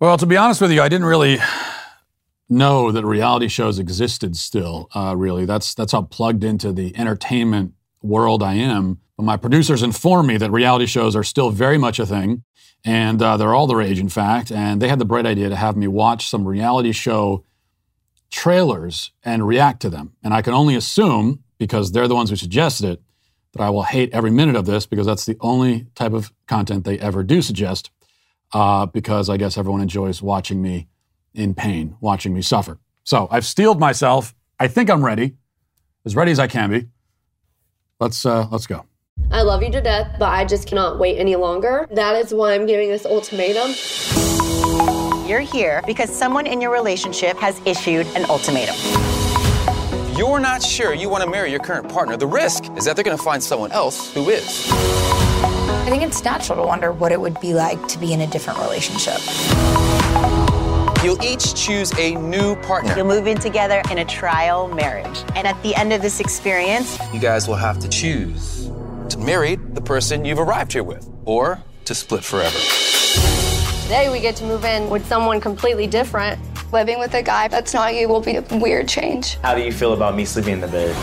Well, to be honest with you, I didn't really know that reality shows existed still, uh, really. That's, that's how plugged into the entertainment world I am. But my producers informed me that reality shows are still very much a thing, and uh, they're all the rage, in fact. And they had the bright idea to have me watch some reality show trailers and react to them. And I can only assume, because they're the ones who suggested it, that I will hate every minute of this because that's the only type of content they ever do suggest. Uh, because I guess everyone enjoys watching me in pain, watching me suffer. So I've steeled myself. I think I'm ready, as ready as I can be. Let's uh, let's go. I love you to death, but I just cannot wait any longer. That is why I'm giving this ultimatum. You're here because someone in your relationship has issued an ultimatum. You're not sure you want to marry your current partner. The risk is that they're going to find someone else who is. I think it's natural to wonder what it would be like to be in a different relationship. You'll each choose a new partner. You'll move in together in a trial marriage. And at the end of this experience, You guys will have to choose to marry the person you've arrived here with or to split forever. Today we get to move in with someone completely different. Living with a guy that's not you will be a weird change. How do you feel about me sleeping in the bed?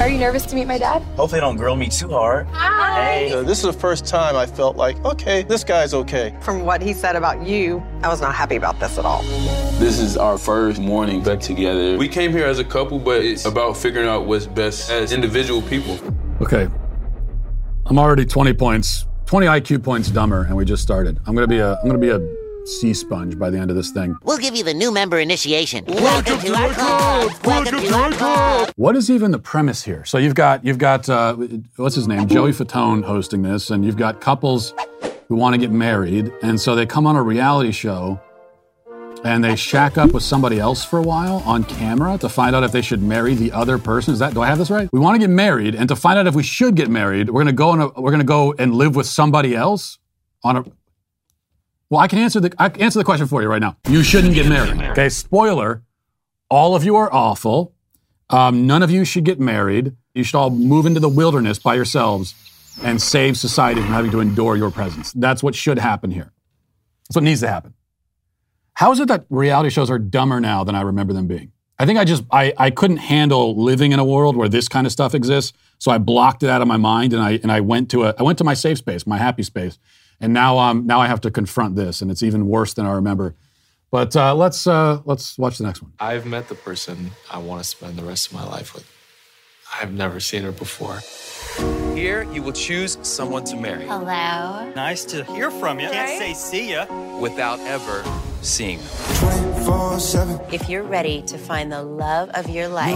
Are you nervous to meet my dad? Hopefully, they don't grill me too hard. Hey. Uh, this is the first time I felt like, okay, this guy's okay. From what he said about you, I was not happy about this at all. This is our first morning back together. We came here as a couple, but it's about figuring out what's best as individual people. Okay. I'm already 20 points, 20 IQ points dumber, and we just started. I'm gonna be a I'm gonna be a sea sponge by the end of this thing. We'll give you the new member initiation. Welcome, to our club. Welcome to our club. What is even the premise here? So you've got you've got uh, what's his name, Joey Fatone hosting this, and you've got couples who want to get married, and so they come on a reality show, and they shack up with somebody else for a while on camera to find out if they should marry the other person. Is that do I have this right? We want to get married, and to find out if we should get married, we're gonna go on a, we're gonna go and live with somebody else on a. Well, I can answer the I can answer the question for you right now. You shouldn't get married. Okay, spoiler. All of you are awful. Um, none of you should get married. You should all move into the wilderness by yourselves and save society from having to endure your presence. That's what should happen here. That's what needs to happen. How is it that reality shows are dumber now than I remember them being? I think I just I, I couldn't handle living in a world where this kind of stuff exists, so I blocked it out of my mind and I and I went to a I went to my safe space, my happy space, and now um now I have to confront this, and it's even worse than I remember. But uh, let's uh, let's watch the next one. I've met the person I want to spend the rest of my life with. I've never seen her before. Here, you will choose someone to marry Hello. Nice to hear from you. Can't say see ya. without ever seeing them. if you're ready to find the love of your life,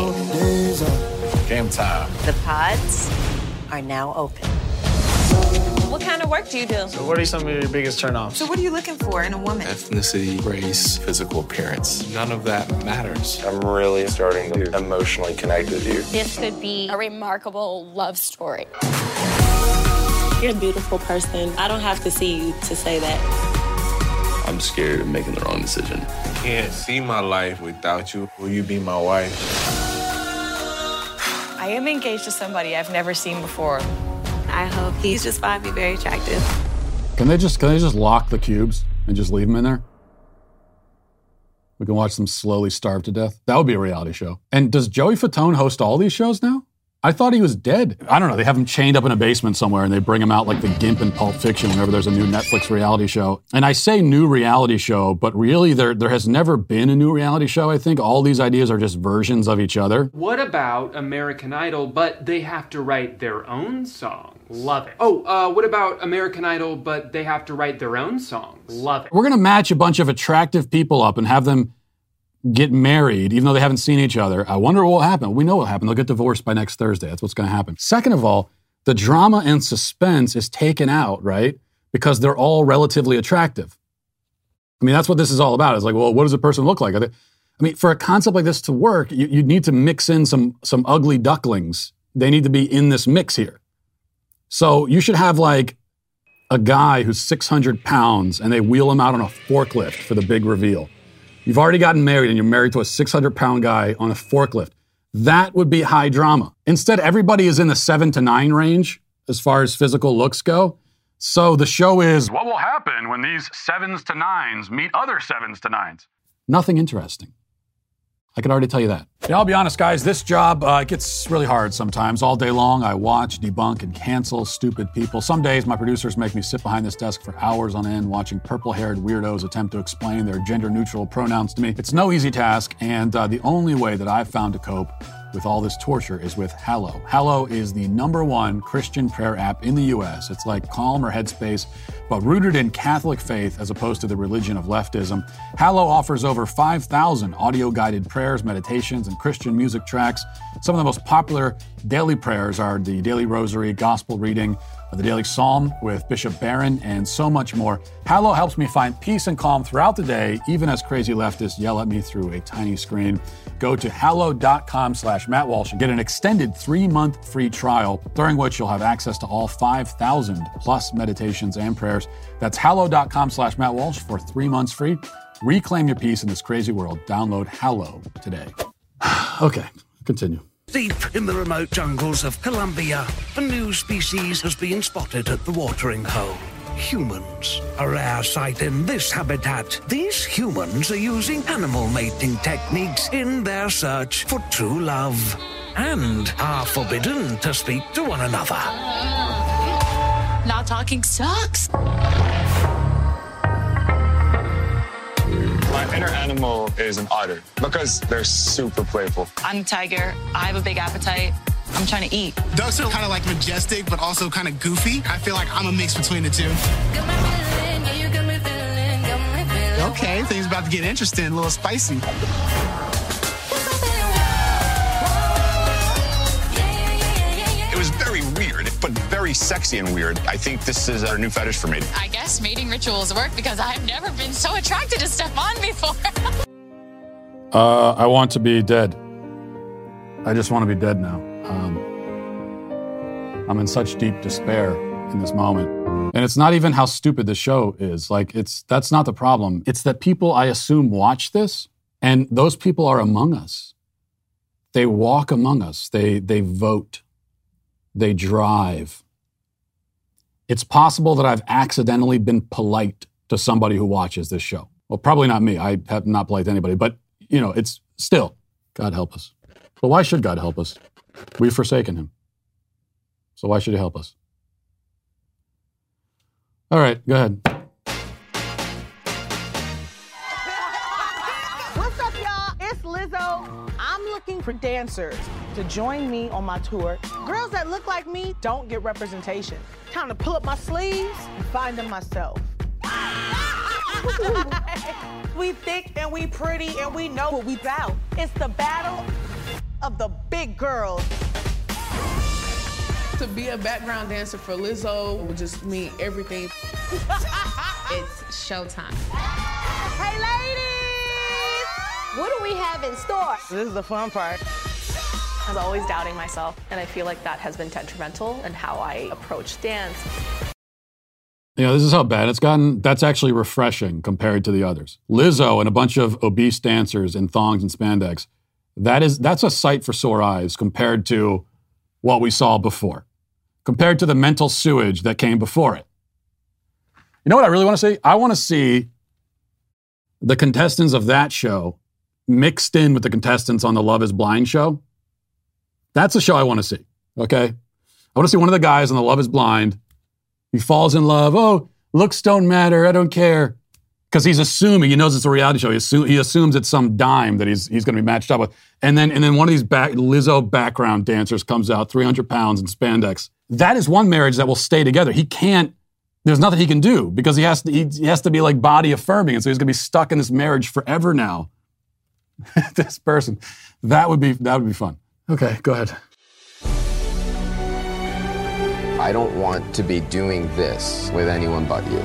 Game time. the pods are now open. What kind of work do you do? So, what are some of your biggest turnoffs? So, what are you looking for in a woman? Ethnicity, race, physical appearance. None of that matters. I'm really starting to emotionally connect with you. This could be a remarkable love story. You're a beautiful person. I don't have to see you to say that. I'm scared of making the wrong decision. Can't see my life without you. Will you be my wife? I am engaged to somebody I've never seen before. I hope he's just find me very attractive. Can they just can they just lock the cubes and just leave them in there? We can watch them slowly starve to death. That would be a reality show. And does Joey Fatone host all these shows now? I thought he was dead. I don't know. They have him chained up in a basement somewhere and they bring him out like the Gimp in Pulp Fiction whenever there's a new Netflix reality show. And I say new reality show, but really there, there has never been a new reality show. I think all these ideas are just versions of each other. What about American Idol, but they have to write their own songs? Love it. Oh, uh, what about American Idol, but they have to write their own songs? Love it. We're going to match a bunch of attractive people up and have them get married, even though they haven't seen each other. I wonder what will happen. We know what will happen. They'll get divorced by next Thursday. That's what's going to happen. Second of all, the drama and suspense is taken out, right? Because they're all relatively attractive. I mean, that's what this is all about. It's like, well, what does a person look like? They, I mean, for a concept like this to work, you, you need to mix in some some ugly ducklings. They need to be in this mix here. So you should have like a guy who's 600 pounds and they wheel him out on a forklift for the big reveal. You've already gotten married and you're married to a 600 pound guy on a forklift. That would be high drama. Instead, everybody is in the seven to nine range as far as physical looks go. So the show is what will happen when these sevens to nines meet other sevens to nines? Nothing interesting. I can already tell you that. Yeah, I'll be honest, guys. This job uh, gets really hard sometimes. All day long, I watch, debunk, and cancel stupid people. Some days, my producers make me sit behind this desk for hours on end, watching purple-haired weirdos attempt to explain their gender-neutral pronouns to me. It's no easy task, and uh, the only way that I've found to cope with all this torture is with Hallow. Hallow is the number one Christian prayer app in the US. It's like Calm or Headspace, but rooted in Catholic faith as opposed to the religion of leftism. Hallow offers over 5,000 audio guided prayers, meditations, and Christian music tracks. Some of the most popular daily prayers are the Daily Rosary, Gospel Reading, the Daily Psalm with Bishop Barron, and so much more. Hallow helps me find peace and calm throughout the day, even as crazy leftists yell at me through a tiny screen. Go to hallow.com slash Matt Walsh and get an extended three-month free trial, during which you'll have access to all 5,000 plus meditations and prayers. That's hallow.com slash Matt Walsh for three months free. Reclaim your peace in this crazy world. Download Hallow today. okay, continue. Deep in the remote jungles of Colombia, a new species has been spotted at the watering hole. Humans. A rare sight in this habitat. These humans are using animal mating techniques in their search for true love and are forbidden to speak to one another. Not talking sucks. Inner animal is an otter because they're super playful. I'm a tiger. I have a big appetite. I'm trying to eat. Ducks are kind of like majestic, but also kind of goofy. I feel like I'm a mix between the two. Okay, things about to get interesting, a little spicy. Very sexy and weird. I think this is our new fetish for me. I guess mating rituals work because I've never been so attracted to Stefan before. Uh, I want to be dead. I just want to be dead now. Um, I'm in such deep despair in this moment. And it's not even how stupid the show is. Like, it's that's not the problem. It's that people, I assume, watch this, and those people are among us. They walk among us. They they vote. They drive. It's possible that I've accidentally been polite to somebody who watches this show. Well, probably not me. I have not polite to anybody, but you know, it's still God help us. But why should God help us? We've forsaken him. So why should he help us? All right, go ahead. It's Lizzo. I'm looking for dancers to join me on my tour. Girls that look like me don't get representation. Time to pull up my sleeves and find them myself. we thick and we pretty and we know what we about. It's the battle of the big girls. To be a background dancer for Lizzo would just mean everything. it's showtime. Hey, ladies! What do we have in store? This is the fun part. I was always doubting myself, and I feel like that has been detrimental in how I approach dance. You know, this is how bad it's gotten. That's actually refreshing compared to the others. Lizzo and a bunch of obese dancers in thongs and spandex. That is that's a sight for sore eyes compared to what we saw before. Compared to the mental sewage that came before it. You know what I really want to see? I want to see the contestants of that show mixed in with the contestants on the Love is Blind show. That's a show I want to see. Okay? I want to see one of the guys on the Love is Blind. He falls in love. Oh, looks don't matter. I don't care. Because he's assuming, he knows it's a reality show. He, assume, he assumes it's some dime that he's, he's going to be matched up with. And then, and then one of these back, Lizzo background dancers comes out, 300 pounds in spandex. That is one marriage that will stay together. He can't, there's nothing he can do because he has to, he, he has to be like body affirming. And so he's going to be stuck in this marriage forever now. this person. That would be, that would be fun. Okay, go ahead. I don't want to be doing this with anyone but you.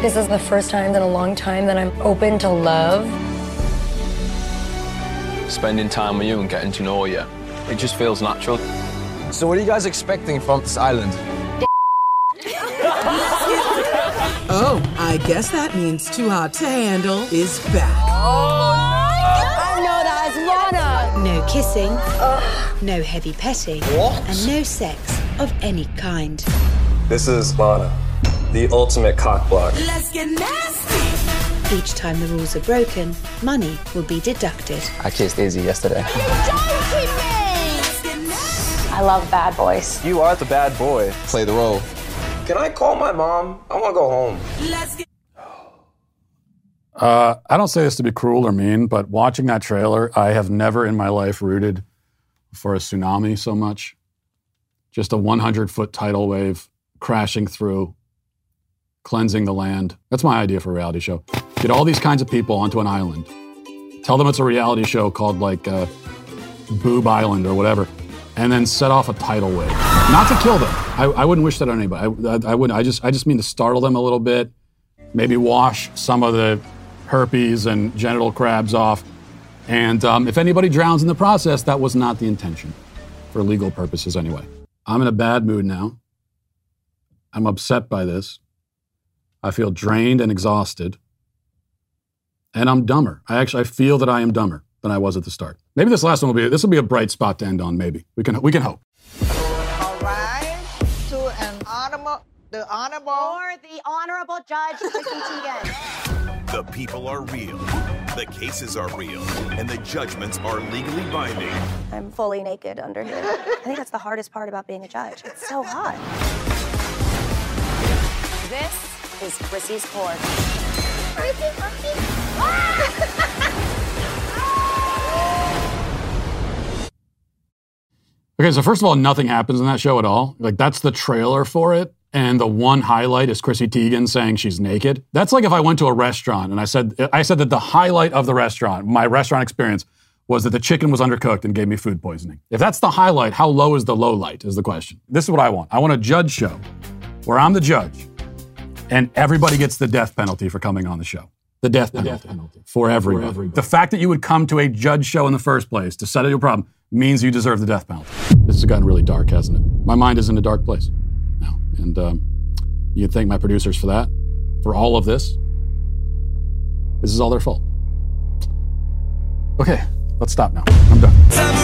This is the first time in a long time that I'm open to love. Spending time with you and getting to know you, it just feels natural. So, what are you guys expecting from this island? oh, I guess that means Too Hot to Handle is back. I know that's Lana. No kissing, no heavy petting, what? and no sex of any kind. This is Lana, the ultimate cock block. Let's get nasty. Each time the rules are broken, money will be deducted. I kissed Izzy yesterday. I love bad boys. You are the bad boy. Play the role. Can I call my mom? I want to go home. Let's get Uh, I don't say this to be cruel or mean, but watching that trailer, I have never in my life rooted for a tsunami so much. Just a 100 foot tidal wave crashing through, cleansing the land. That's my idea for a reality show. Get all these kinds of people onto an island. Tell them it's a reality show called like uh, Boob Island or whatever, and then set off a tidal wave. Not to kill them. I, I wouldn't wish that on anybody. I, I, I wouldn't. I just I just mean to startle them a little bit. Maybe wash some of the herpes and genital crabs off. And um, if anybody drowns in the process, that was not the intention, for legal purposes anyway. I'm in a bad mood now. I'm upset by this. I feel drained and exhausted. And I'm dumber. I actually I feel that I am dumber than I was at the start. Maybe this last one will be this will be a bright spot to end on. Maybe we can we can hope. The honorable, Or the Honorable Judge Chrissy The people are real, the cases are real, and the judgments are legally binding. I'm fully naked under here. I think that's the hardest part about being a judge. It's so hot. This is Chrissy's court. Okay, so first of all, nothing happens in that show at all. Like that's the trailer for it, and the one highlight is Chrissy Teigen saying she's naked. That's like if I went to a restaurant and I said I said that the highlight of the restaurant, my restaurant experience, was that the chicken was undercooked and gave me food poisoning. If that's the highlight, how low is the low light? Is the question. This is what I want. I want a judge show where I'm the judge, and everybody gets the death penalty for coming on the show. The death penalty, for everybody. The fact that you would come to a judge show in the first place to settle your problem means you deserve the death penalty. This has gotten really dark, hasn't it? My mind is in a dark place. And um, you thank my producers for that, for all of this. This is all their fault. Okay, let's stop now. I'm done.